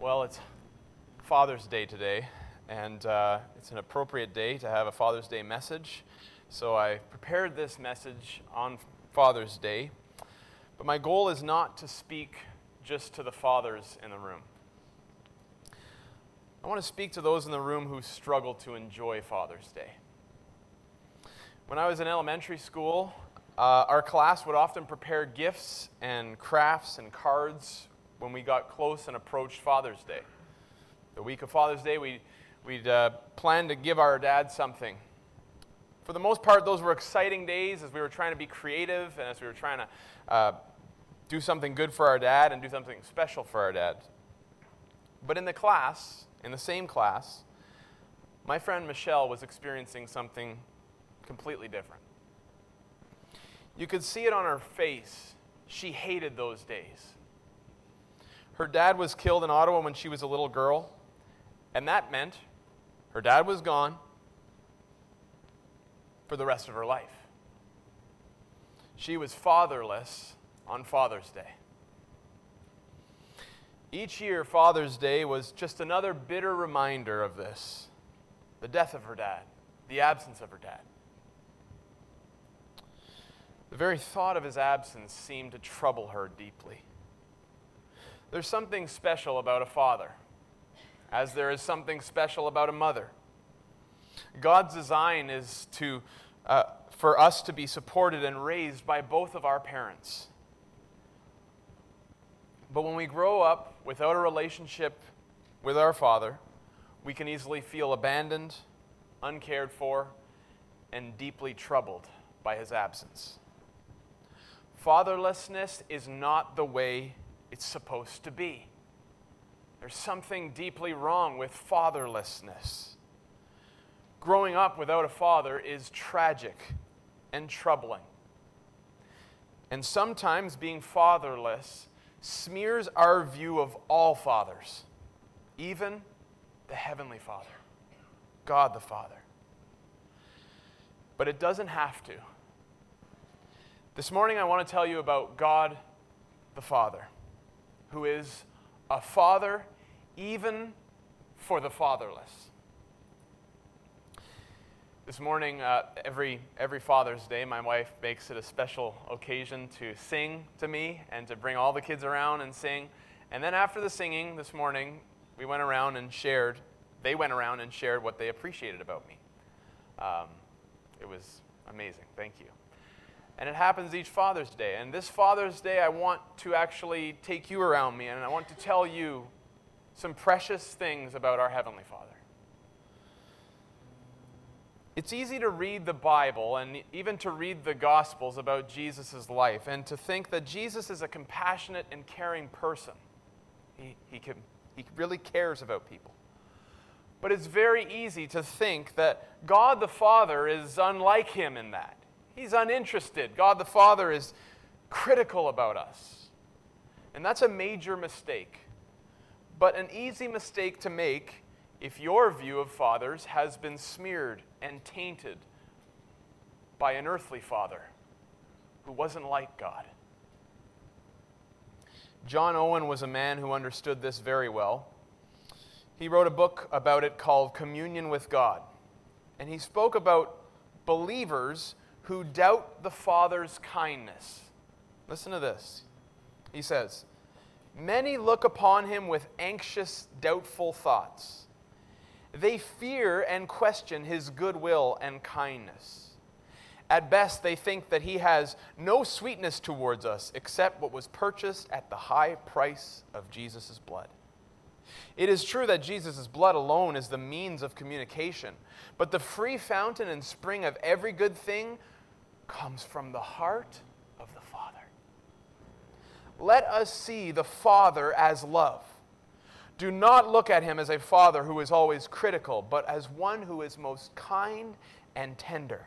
Well, it's Father's Day today, and uh, it's an appropriate day to have a Father's Day message. So I prepared this message on Father's Day, but my goal is not to speak just to the fathers in the room. I want to speak to those in the room who struggle to enjoy Father's Day. When I was in elementary school, uh, our class would often prepare gifts and crafts and cards when we got close and approached Father's Day. The week of Father's Day, we, we'd uh, plan to give our dad something. For the most part, those were exciting days as we were trying to be creative and as we were trying to uh, do something good for our dad and do something special for our dad. But in the class, in the same class, my friend Michelle was experiencing something completely different. You could see it on her face. She hated those days. Her dad was killed in Ottawa when she was a little girl, and that meant her dad was gone for the rest of her life. She was fatherless on Father's Day. Each year, Father's Day was just another bitter reminder of this the death of her dad, the absence of her dad. The very thought of his absence seemed to trouble her deeply. There's something special about a father, as there is something special about a mother. God's design is to, uh, for us to be supported and raised by both of our parents. But when we grow up without a relationship with our father, we can easily feel abandoned, uncared for, and deeply troubled by his absence. Fatherlessness is not the way it's supposed to be. There's something deeply wrong with fatherlessness. Growing up without a father is tragic and troubling. And sometimes being fatherless smears our view of all fathers, even the Heavenly Father, God the Father. But it doesn't have to. This morning, I want to tell you about God the Father who is a father even for the fatherless. This morning, uh, every, every Father's Day, my wife makes it a special occasion to sing to me and to bring all the kids around and sing. And then after the singing this morning, we went around and shared, they went around and shared what they appreciated about me. Um, it was amazing. Thank you. And it happens each Father's Day. And this Father's Day, I want to actually take you around me and I want to tell you some precious things about our Heavenly Father. It's easy to read the Bible and even to read the Gospels about Jesus' life and to think that Jesus is a compassionate and caring person. He, he, can, he really cares about people. But it's very easy to think that God the Father is unlike him in that. He's uninterested. God the Father is critical about us. And that's a major mistake. But an easy mistake to make if your view of fathers has been smeared and tainted by an earthly father who wasn't like God. John Owen was a man who understood this very well. He wrote a book about it called Communion with God. And he spoke about believers who doubt the Father's kindness. Listen to this. He says, Many look upon him with anxious, doubtful thoughts. They fear and question his goodwill and kindness. At best, they think that he has no sweetness towards us except what was purchased at the high price of Jesus' blood. It is true that Jesus' blood alone is the means of communication, but the free fountain and spring of every good thing comes from the heart of the Father. Let us see the Father as love. Do not look at him as a father who is always critical, but as one who is most kind and tender.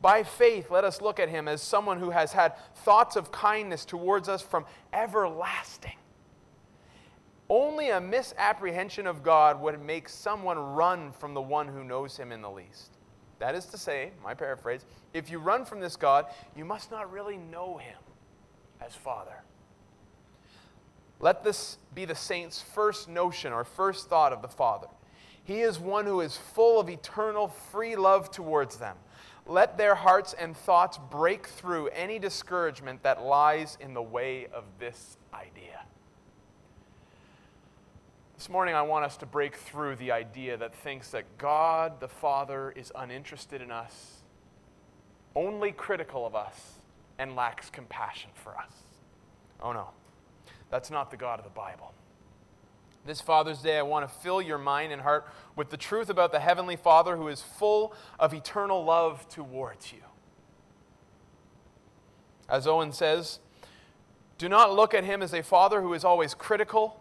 By faith, let us look at him as someone who has had thoughts of kindness towards us from everlasting. Only a misapprehension of God would make someone run from the one who knows him in the least. That is to say, my paraphrase, if you run from this God, you must not really know him as Father. Let this be the saint's first notion or first thought of the Father. He is one who is full of eternal free love towards them. Let their hearts and thoughts break through any discouragement that lies in the way of this idea. This morning, I want us to break through the idea that thinks that God the Father is uninterested in us, only critical of us, and lacks compassion for us. Oh no, that's not the God of the Bible. This Father's Day, I want to fill your mind and heart with the truth about the Heavenly Father who is full of eternal love towards you. As Owen says, do not look at him as a father who is always critical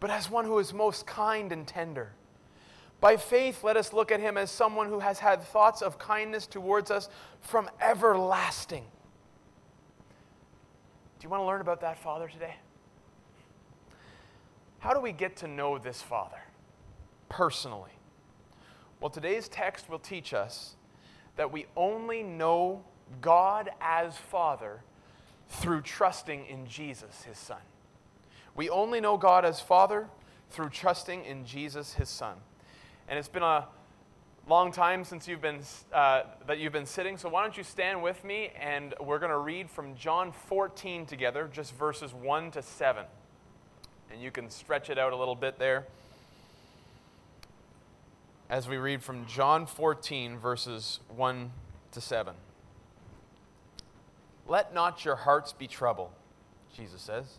but as one who is most kind and tender. By faith, let us look at him as someone who has had thoughts of kindness towards us from everlasting. Do you want to learn about that Father today? How do we get to know this Father personally? Well, today's text will teach us that we only know God as Father through trusting in Jesus, his Son. We only know God as Father through trusting in Jesus, his Son. And it's been a long time since you've been, uh, that you've been sitting, so why don't you stand with me and we're going to read from John 14 together, just verses 1 to 7. And you can stretch it out a little bit there as we read from John 14, verses 1 to 7. Let not your hearts be troubled, Jesus says.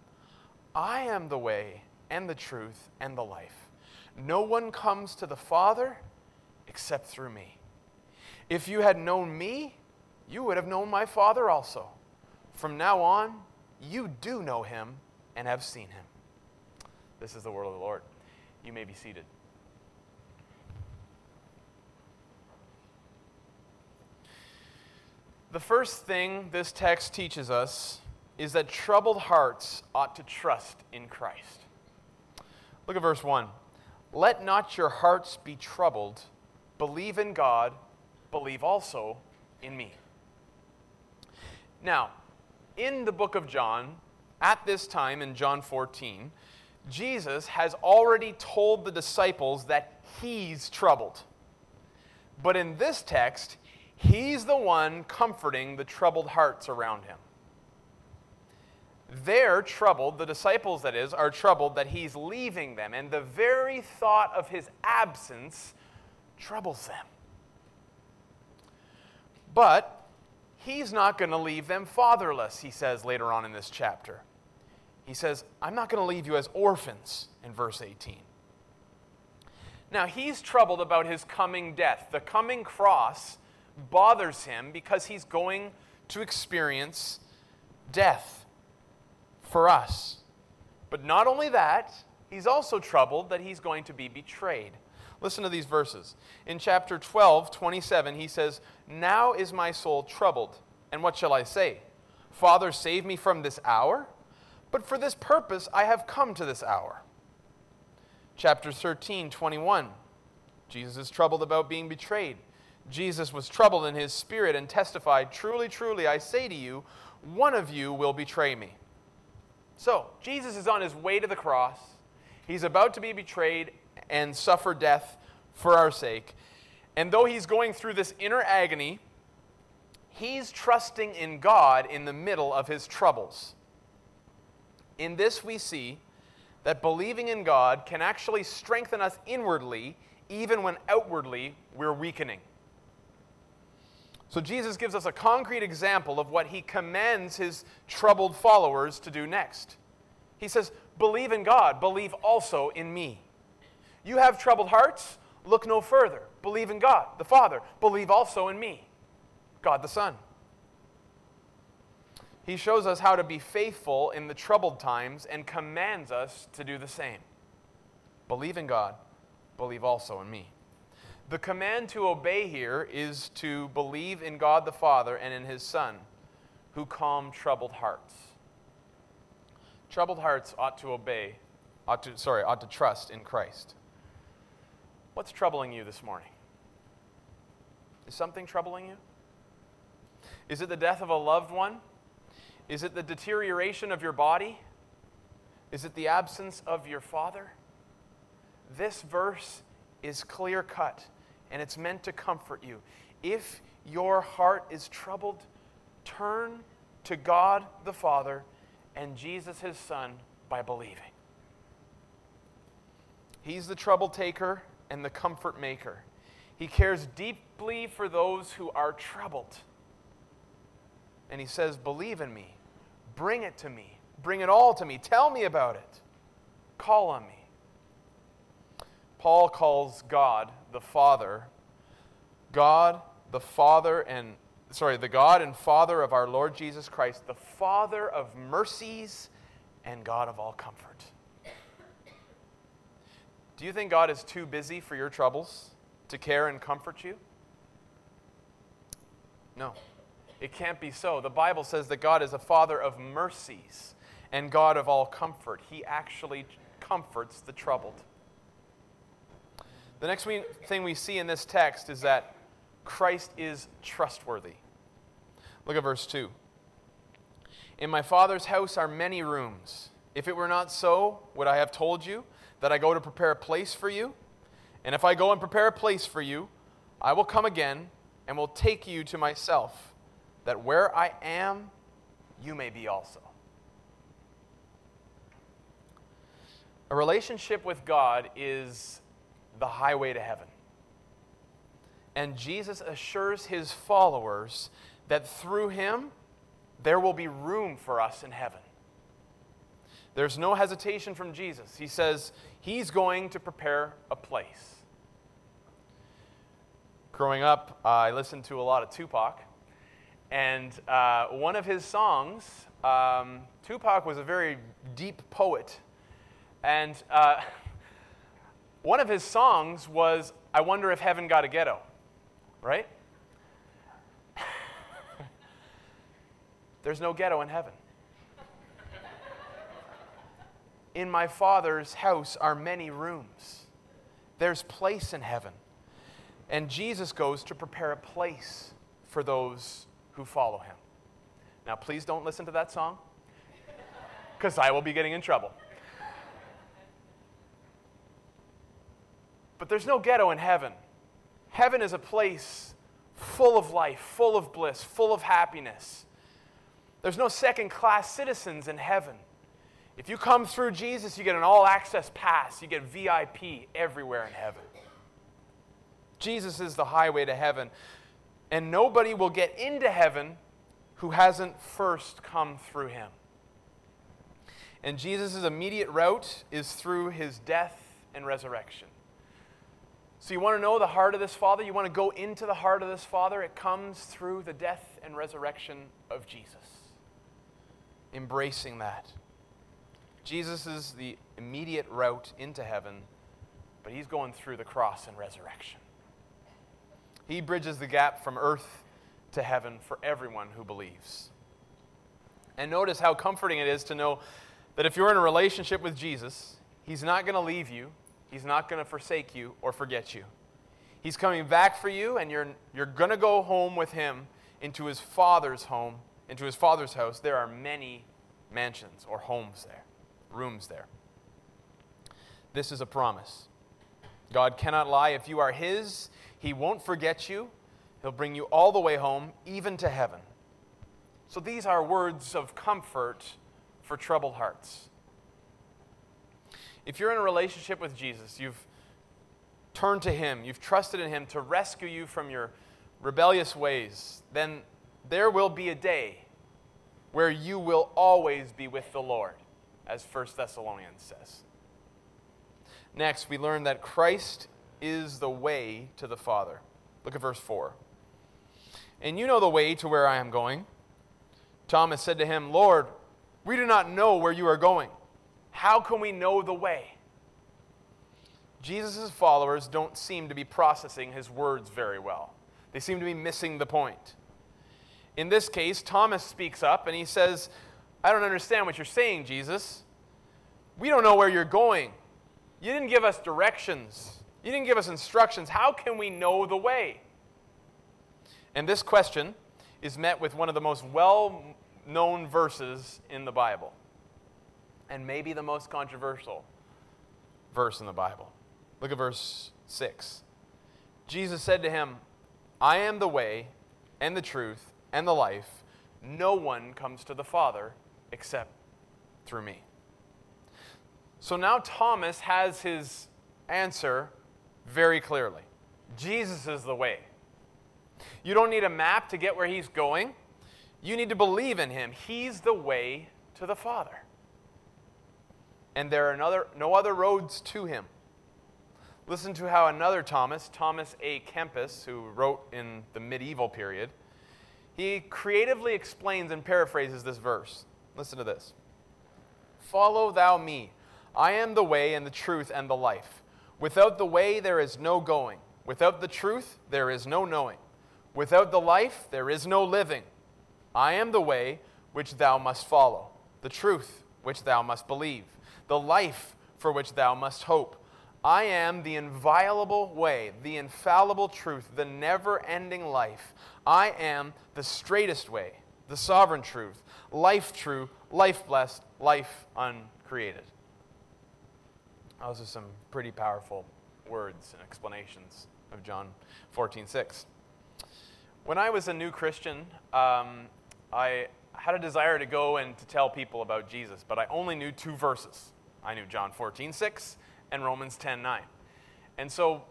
I am the way and the truth and the life. No one comes to the Father except through me. If you had known me, you would have known my Father also. From now on, you do know him and have seen him. This is the word of the Lord. You may be seated. The first thing this text teaches us is that troubled hearts ought to trust in Christ. Look at verse 1. Let not your hearts be troubled. Believe in God. Believe also in me. Now, in the book of John, at this time in John 14, Jesus has already told the disciples that he's troubled. But in this text, he's the one comforting the troubled hearts around him. They're troubled, the disciples, that is, are troubled that he's leaving them, and the very thought of his absence troubles them. But he's not going to leave them fatherless, he says later on in this chapter. He says, I'm not going to leave you as orphans, in verse 18. Now, he's troubled about his coming death. The coming cross bothers him because he's going to experience death for us. But not only that, he's also troubled that he's going to be betrayed. Listen to these verses. In chapter 12, 27, he says, Now is my soul troubled, and what shall I say? Father, save me from this hour? But for this purpose I have come to this hour. Chapter 13, 21, Jesus is troubled about being betrayed. Jesus was troubled in his spirit and testified, Truly, truly, I say to you, one of you will betray me. So, Jesus is on his way to the cross. He's about to be betrayed and suffer death for our sake. And though he's going through this inner agony, he's trusting in God in the middle of his troubles. In this, we see that believing in God can actually strengthen us inwardly, even when outwardly we're weakening. So Jesus gives us a concrete example of what he commands his troubled followers to do next. He says, Believe in God, believe also in me. You have troubled hearts? Look no further. Believe in God, the Father. Believe also in me, God the Son. He shows us how to be faithful in the troubled times and commands us to do the same. Believe in God, believe also in me. The command to obey here is to believe in God the Father and in His Son, who calm troubled hearts. Troubled hearts ought to obey, ought to, sorry, ought to trust in Christ. What's troubling you this morning? Is something troubling you? Is it the death of a loved one? Is it the deterioration of your body? Is it the absence of your father? This verse is clear cut and it's meant to comfort you. If your heart is troubled, turn to God the Father and Jesus his Son by believing. He's the trouble taker and the comfort maker. He cares deeply for those who are troubled. And he says, Believe in me. Bring it to me. Bring it all to me. Tell me about it. Call on me. Paul calls God the Father, God the Father and sorry, the God and Father of our Lord Jesus Christ, the Father of mercies and God of all comfort. Do you think God is too busy for your troubles to care and comfort you? No. It can't be so. The Bible says that God is a father of mercies and God of all comfort. He actually comforts the troubled. The next thing we see in this text is that Christ is trustworthy. Look at verse 2. In my Father's house are many rooms. If it were not so, would I have told you that I go to prepare a place for you? And if I go and prepare a place for you, I will come again and will take you to myself that where I am, you may be also. A relationship with God is the highway to heaven. And Jesus assures his followers that through him, there will be room for us in heaven. There's no hesitation from Jesus. He says he's going to prepare a place. Growing up, uh, I listened to a lot of Tupac. And uh, one of his songs, um, Tupac was a very deep poet. And uh, one of his songs was, I Wonder If Heaven Got a Ghetto, right? There's no ghetto in heaven. In my Father's house are many rooms. There's place in heaven. And Jesus goes to prepare a place for those who follow him. Now, please don't listen to that song, because I will be getting in trouble. But there's no ghetto in heaven. Heaven is a place full of life, full of bliss, full of happiness. There's no second class citizens in heaven. If you come through Jesus, you get an all access pass, you get VIP everywhere in heaven. Jesus is the highway to heaven and nobody will get into heaven who hasn't first come through him. And Jesus' immediate route is through his death and resurrection. So, you want to know the heart of this Father? You want to go into the heart of this Father? It comes through the death and resurrection of Jesus. Embracing that. Jesus is the immediate route into heaven, but he's going through the cross and resurrection. He bridges the gap from earth to heaven for everyone who believes. And notice how comforting it is to know that if you're in a relationship with Jesus, He's not going to leave you, He's not going to forsake you or forget you. He's coming back for you, and you're, you're going to go home with Him into His Father's home, into His Father's house. There are many mansions or homes there, rooms there. This is a promise. God cannot lie. If you are His, he won't forget you. He'll bring you all the way home, even to heaven. So these are words of comfort for troubled hearts. If you're in a relationship with Jesus, you've turned to Him, you've trusted in Him to rescue you from your rebellious ways, then there will be a day where you will always be with the Lord, as 1 Thessalonians says. Next, we learn that Christ is the way to the Father. Look at verse 4. And you know the way to where I am going. Thomas said to him, Lord, we do not know where you are going. How can we know the way? Jesus' followers don't seem to be processing his words very well. They seem to be missing the point. In this case, Thomas speaks up and he says, I don't understand what you're saying, Jesus. We don't know where you're going. You didn't give us directions, you didn't give us instructions. How can we know the way? And this question is met with one of the most well known verses in the Bible, and maybe the most controversial verse in the Bible. Look at verse 6. Jesus said to him, I am the way and the truth and the life. No one comes to the Father except through me. So now Thomas has his answer very clearly Jesus is the way. You don't need a map to get where he's going. You need to believe in him. He's the way to the Father. And there are another, no other roads to him. Listen to how another Thomas, Thomas A. Kempis, who wrote in the medieval period, he creatively explains and paraphrases this verse. Listen to this Follow thou me. I am the way and the truth and the life. Without the way, there is no going. Without the truth, there is no knowing. Without the life, there is no living. I am the way which thou must follow, the truth which thou must believe, the life for which thou must hope. I am the inviolable way, the infallible truth, the never ending life. I am the straightest way, the sovereign truth, life true, life blessed, life uncreated. Those are some pretty powerful words and explanations of John 14 6. When I was a new Christian, um, I had a desire to go and to tell people about Jesus, but I only knew two verses. I knew John 14 6 and Romans 10 9. And so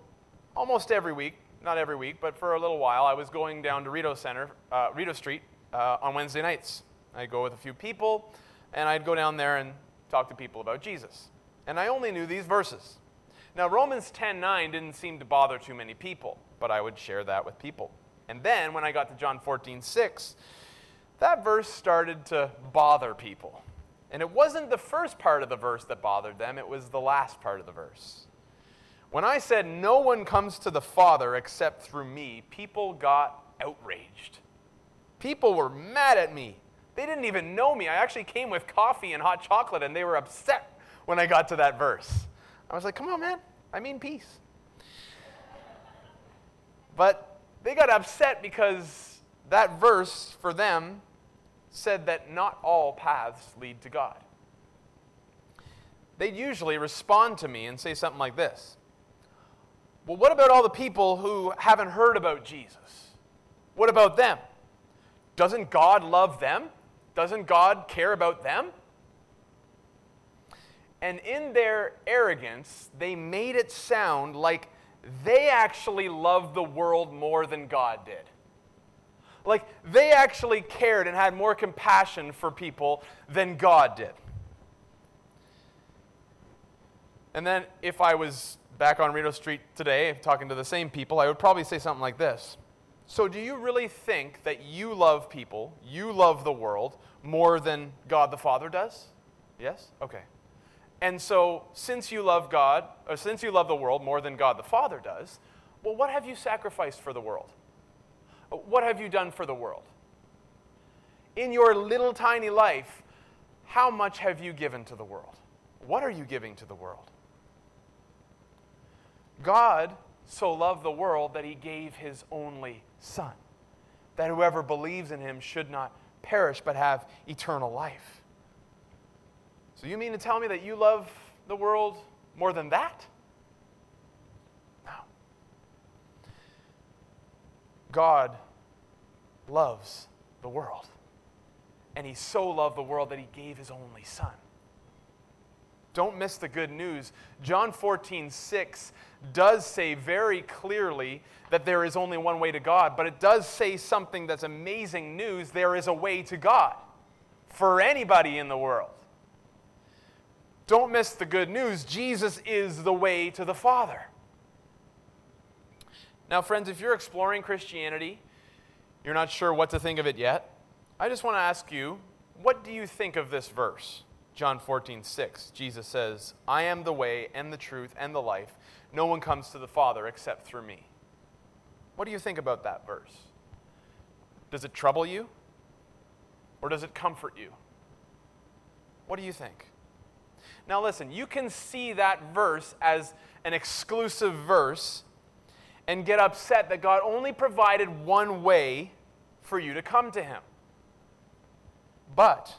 almost every week, not every week, but for a little while, I was going down to Rideau Center, uh, Rideau Street uh, on Wednesday nights. I'd go with a few people, and I'd go down there and talk to people about Jesus. And I only knew these verses. Now, Romans 10:9 didn't seem to bother too many people, but I would share that with people. And then when I got to John 14:6, that verse started to bother people. And it wasn't the first part of the verse that bothered them, it was the last part of the verse. When I said, No one comes to the Father except through me, people got outraged. People were mad at me. They didn't even know me. I actually came with coffee and hot chocolate, and they were upset when I got to that verse. I was like, Come on, man. I mean peace. But they got upset because that verse for them said that not all paths lead to God. They'd usually respond to me and say something like this Well, what about all the people who haven't heard about Jesus? What about them? Doesn't God love them? Doesn't God care about them? And in their arrogance, they made it sound like they actually loved the world more than God did. Like they actually cared and had more compassion for people than God did. And then if I was back on Rideau Street today talking to the same people, I would probably say something like this. So, do you really think that you love people, you love the world, more than God the Father does? Yes? Okay. And so, since you love God, or since you love the world more than God the Father does, well, what have you sacrificed for the world? What have you done for the world? In your little tiny life, how much have you given to the world? What are you giving to the world? God so loved the world that he gave his only Son, that whoever believes in him should not perish but have eternal life. So, you mean to tell me that you love the world more than that? God loves the world. And he so loved the world that he gave his only son. Don't miss the good news. John 14, 6 does say very clearly that there is only one way to God, but it does say something that's amazing news. There is a way to God for anybody in the world. Don't miss the good news. Jesus is the way to the Father. Now, friends, if you're exploring Christianity, you're not sure what to think of it yet, I just want to ask you, what do you think of this verse? John 14, 6. Jesus says, I am the way and the truth and the life. No one comes to the Father except through me. What do you think about that verse? Does it trouble you? Or does it comfort you? What do you think? Now, listen, you can see that verse as an exclusive verse and get upset that God only provided one way for you to come to Him. But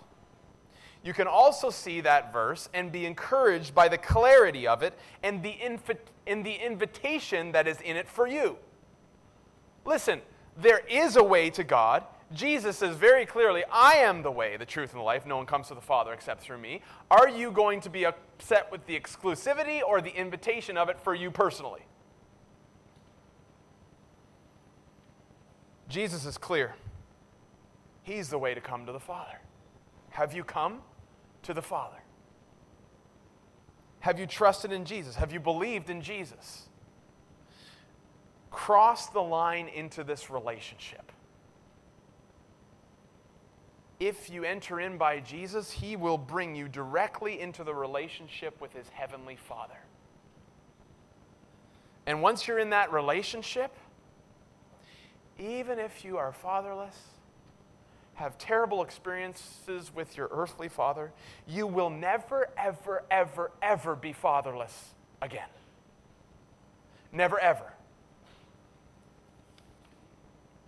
you can also see that verse and be encouraged by the clarity of it and the, invi- in the invitation that is in it for you. Listen, there is a way to God. Jesus says very clearly, I am the way, the truth, and the life. No one comes to the Father except through me. Are you going to be upset with the exclusivity or the invitation of it for you personally? Jesus is clear. He's the way to come to the Father. Have you come to the Father? Have you trusted in Jesus? Have you believed in Jesus? Cross the line into this relationship. If you enter in by Jesus, he will bring you directly into the relationship with his heavenly Father. And once you're in that relationship, even if you are fatherless, have terrible experiences with your earthly father, you will never, ever, ever, ever be fatherless again. Never, ever.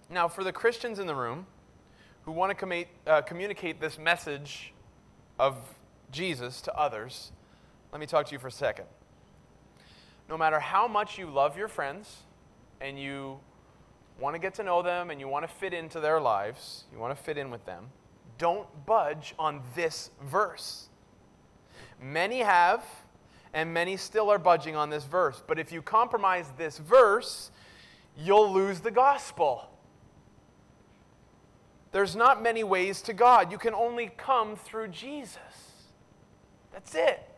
Now, for the Christians in the room who want to com- uh, communicate this message of Jesus to others, let me talk to you for a second. No matter how much you love your friends and you want to get to know them and you want to fit into their lives, you want to fit in with them, don't budge on this verse. Many have, and many still are budging on this verse. But if you compromise this verse, you'll lose the gospel. There's not many ways to God. You can only come through Jesus. That's it.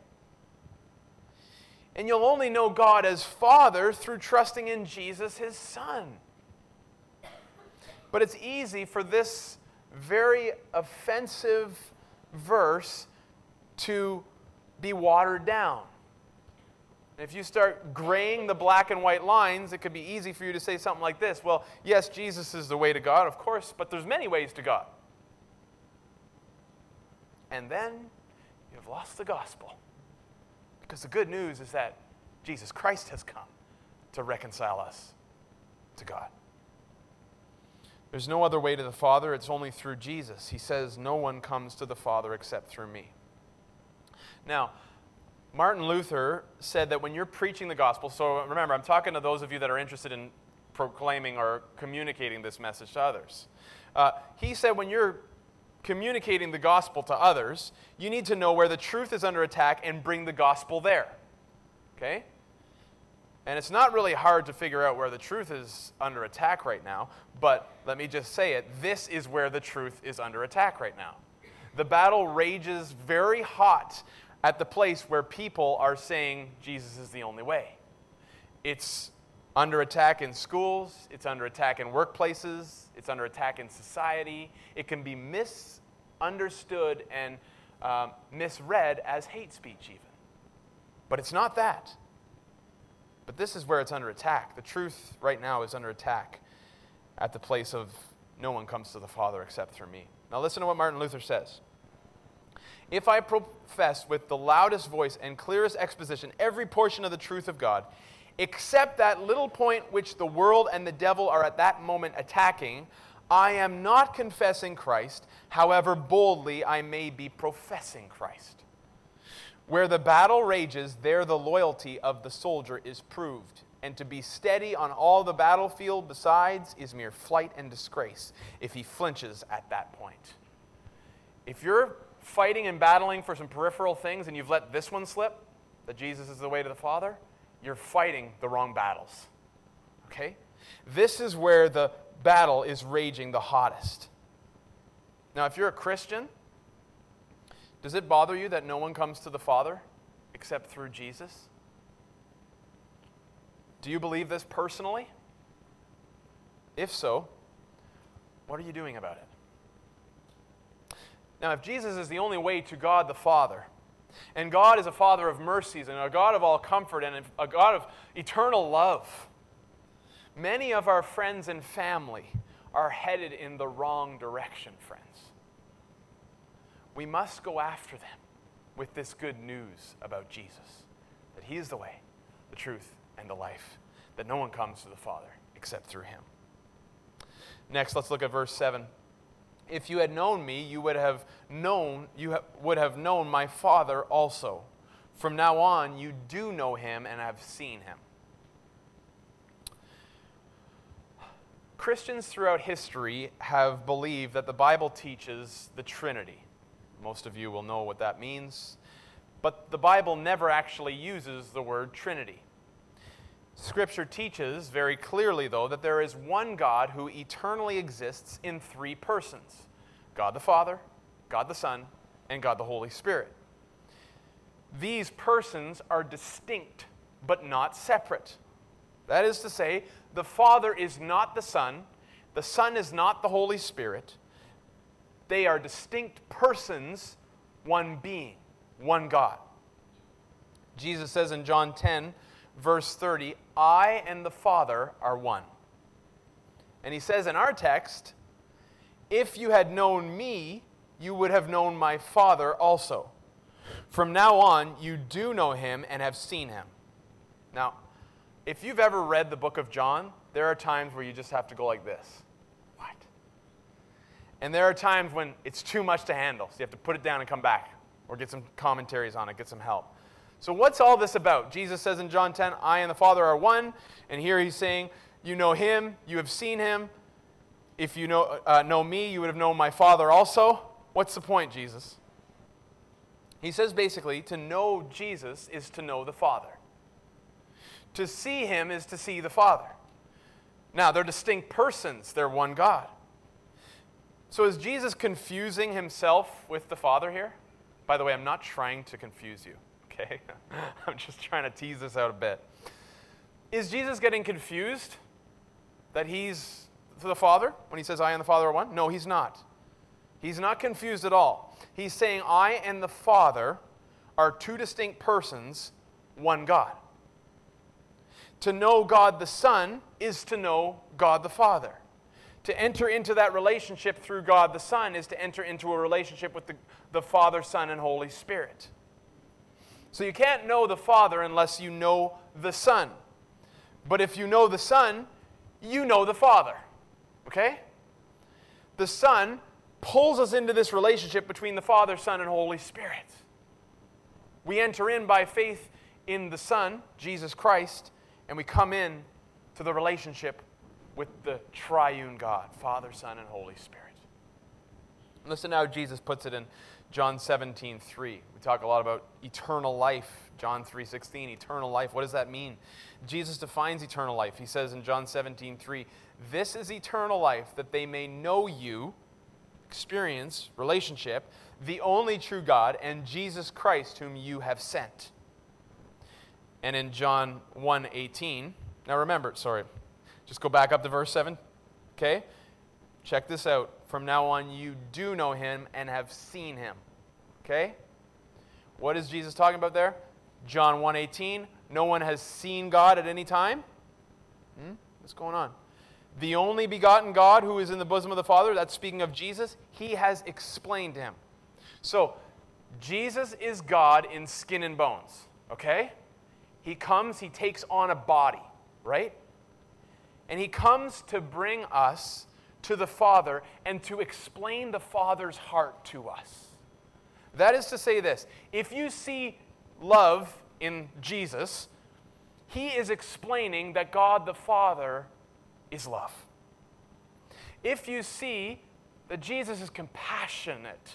And you'll only know God as Father through trusting in Jesus, His Son. But it's easy for this very offensive verse to be watered down. if you start graying the black and white lines, it could be easy for you to say something like this Well, yes, Jesus is the way to God, of course, but there's many ways to God. And then you've lost the gospel. Because the good news is that Jesus Christ has come to reconcile us to God. There's no other way to the Father, it's only through Jesus. He says, No one comes to the Father except through me. Now, Martin Luther said that when you're preaching the gospel, so remember, I'm talking to those of you that are interested in proclaiming or communicating this message to others. Uh, he said when you're communicating the gospel to others, you need to know where the truth is under attack and bring the gospel there. Okay? And it's not really hard to figure out where the truth is under attack right now, but let me just say it this is where the truth is under attack right now. The battle rages very hot at the place where people are saying Jesus is the only way. It's under attack in schools, it's under attack in workplaces, it's under attack in society. It can be misunderstood and um, misread as hate speech, even. But it's not that. But this is where it's under attack. The truth right now is under attack at the place of no one comes to the Father except through me. Now, listen to what Martin Luther says. If I profess with the loudest voice and clearest exposition every portion of the truth of God, except that little point which the world and the devil are at that moment attacking, I am not confessing Christ, however boldly I may be professing Christ. Where the battle rages, there the loyalty of the soldier is proved. And to be steady on all the battlefield besides is mere flight and disgrace if he flinches at that point. If you're fighting and battling for some peripheral things and you've let this one slip, that Jesus is the way to the Father, you're fighting the wrong battles. Okay? This is where the battle is raging the hottest. Now, if you're a Christian, does it bother you that no one comes to the Father except through Jesus? Do you believe this personally? If so, what are you doing about it? Now, if Jesus is the only way to God the Father, and God is a Father of mercies and a God of all comfort and a God of eternal love, many of our friends and family are headed in the wrong direction, friends. We must go after them with this good news about Jesus that He is the way, the truth, and the life, that no one comes to the Father except through Him. Next, let's look at verse 7. If you had known me, you would have known you ha- would have known my Father also. From now on, you do know him and have seen him. Christians throughout history have believed that the Bible teaches the Trinity. Most of you will know what that means. But the Bible never actually uses the word Trinity. Scripture teaches very clearly, though, that there is one God who eternally exists in three persons God the Father, God the Son, and God the Holy Spirit. These persons are distinct but not separate. That is to say, the Father is not the Son, the Son is not the Holy Spirit. They are distinct persons, one being, one God. Jesus says in John 10, verse 30, I and the Father are one. And he says in our text, If you had known me, you would have known my Father also. From now on, you do know him and have seen him. Now, if you've ever read the book of John, there are times where you just have to go like this. And there are times when it's too much to handle, so you have to put it down and come back or get some commentaries on it, get some help. So, what's all this about? Jesus says in John 10, I and the Father are one. And here he's saying, You know him, you have seen him. If you know, uh, know me, you would have known my Father also. What's the point, Jesus? He says basically, to know Jesus is to know the Father. To see him is to see the Father. Now, they're distinct persons, they're one God. So, is Jesus confusing himself with the Father here? By the way, I'm not trying to confuse you, okay? I'm just trying to tease this out a bit. Is Jesus getting confused that he's the Father when he says, I and the Father are one? No, he's not. He's not confused at all. He's saying, I and the Father are two distinct persons, one God. To know God the Son is to know God the Father. To enter into that relationship through God the Son is to enter into a relationship with the, the Father, Son, and Holy Spirit. So you can't know the Father unless you know the Son. But if you know the Son, you know the Father. Okay? The Son pulls us into this relationship between the Father, Son, and Holy Spirit. We enter in by faith in the Son, Jesus Christ, and we come in to the relationship with the triune God, Father, Son, and Holy Spirit. Listen how Jesus puts it in John 17, 3. We talk a lot about eternal life. John 3, 16, eternal life. What does that mean? Jesus defines eternal life. He says in John 17, 3, This is eternal life, that they may know you, experience, relationship, the only true God, and Jesus Christ, whom you have sent. And in John 1, 18, now remember, sorry, just go back up to verse 7. Okay? Check this out. From now on, you do know him and have seen him. Okay? What is Jesus talking about there? John 1:18. No one has seen God at any time. Hmm? What's going on? The only begotten God who is in the bosom of the Father, that's speaking of Jesus, he has explained him. So, Jesus is God in skin and bones, okay? He comes, he takes on a body, right? And he comes to bring us to the Father and to explain the Father's heart to us. That is to say, this if you see love in Jesus, he is explaining that God the Father is love. If you see that Jesus is compassionate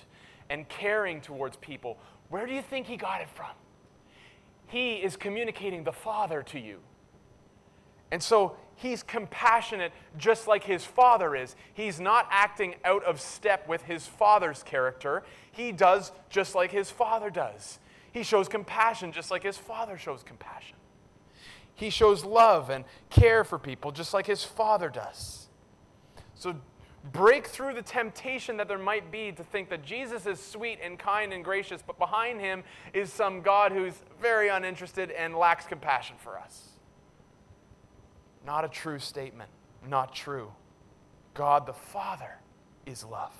and caring towards people, where do you think he got it from? He is communicating the Father to you. And so he's compassionate just like his father is. He's not acting out of step with his father's character. He does just like his father does. He shows compassion just like his father shows compassion. He shows love and care for people just like his father does. So Break through the temptation that there might be to think that Jesus is sweet and kind and gracious, but behind him is some God who's very uninterested and lacks compassion for us. Not a true statement. Not true. God the Father is love.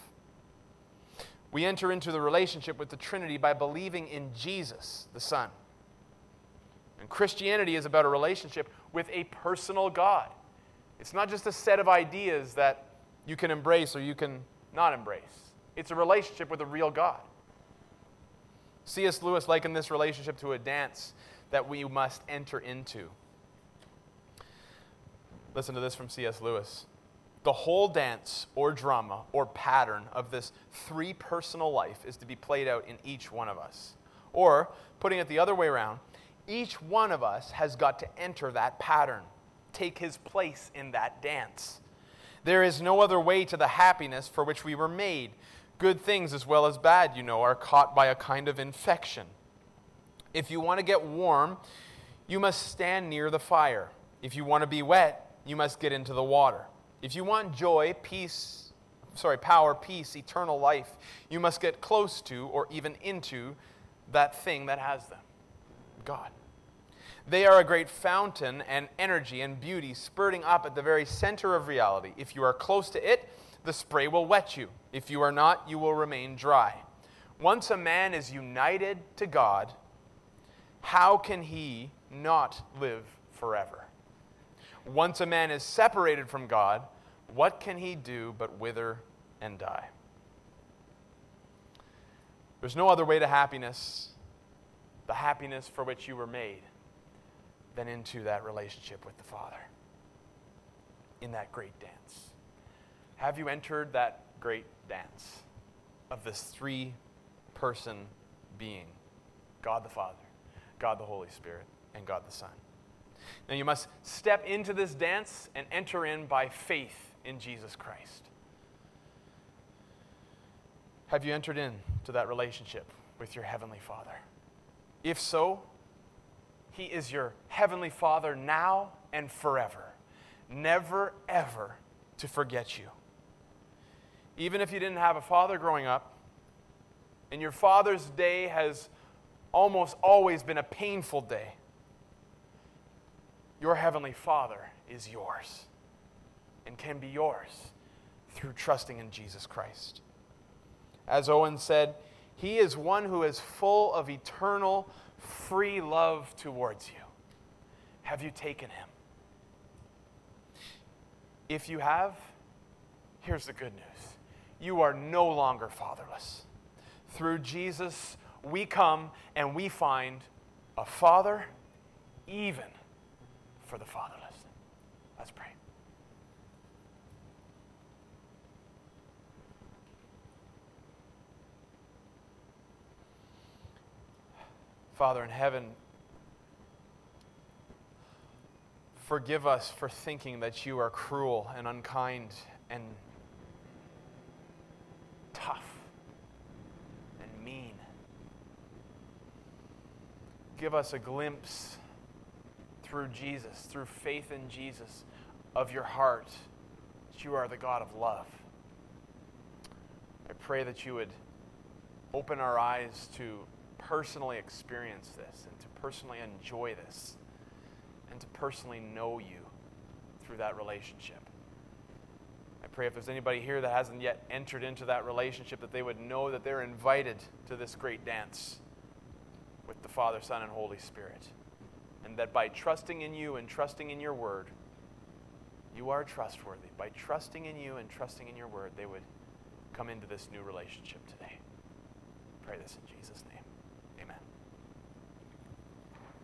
We enter into the relationship with the Trinity by believing in Jesus, the Son. And Christianity is about a relationship with a personal God. It's not just a set of ideas that you can embrace or you can not embrace, it's a relationship with a real God. C.S. Lewis likened this relationship to a dance that we must enter into. Listen to this from C.S. Lewis. The whole dance or drama or pattern of this three personal life is to be played out in each one of us. Or, putting it the other way around, each one of us has got to enter that pattern, take his place in that dance. There is no other way to the happiness for which we were made. Good things as well as bad, you know, are caught by a kind of infection. If you want to get warm, you must stand near the fire. If you want to be wet, you must get into the water. If you want joy, peace, sorry, power, peace, eternal life, you must get close to or even into that thing that has them God. They are a great fountain and energy and beauty spurting up at the very center of reality. If you are close to it, the spray will wet you. If you are not, you will remain dry. Once a man is united to God, how can he not live forever? Once a man is separated from God, what can he do but wither and die? There's no other way to happiness, the happiness for which you were made, than into that relationship with the Father in that great dance. Have you entered that great dance of this three person being God the Father, God the Holy Spirit, and God the Son? Now you must step into this dance and enter in by faith in Jesus Christ. Have you entered into that relationship with your Heavenly Father? If so, He is your Heavenly Father now and forever, never, ever to forget you. Even if you didn't have a father growing up, and your father's day has almost always been a painful day, your Heavenly Father is yours and can be yours through trusting in Jesus Christ. As Owen said, He is one who is full of eternal, free love towards you. Have you taken Him? If you have, here's the good news you are no longer fatherless. Through Jesus, we come and we find a Father even for the fatherless. Let's pray. Father in heaven, forgive us for thinking that you are cruel and unkind and tough and mean. Give us a glimpse through Jesus, through faith in Jesus, of your heart, that you are the God of love. I pray that you would open our eyes to personally experience this and to personally enjoy this and to personally know you through that relationship. I pray if there's anybody here that hasn't yet entered into that relationship, that they would know that they're invited to this great dance with the Father, Son, and Holy Spirit and that by trusting in you and trusting in your word, you are trustworthy. By trusting in you and trusting in your word, they would come into this new relationship today. Pray this in Jesus' name.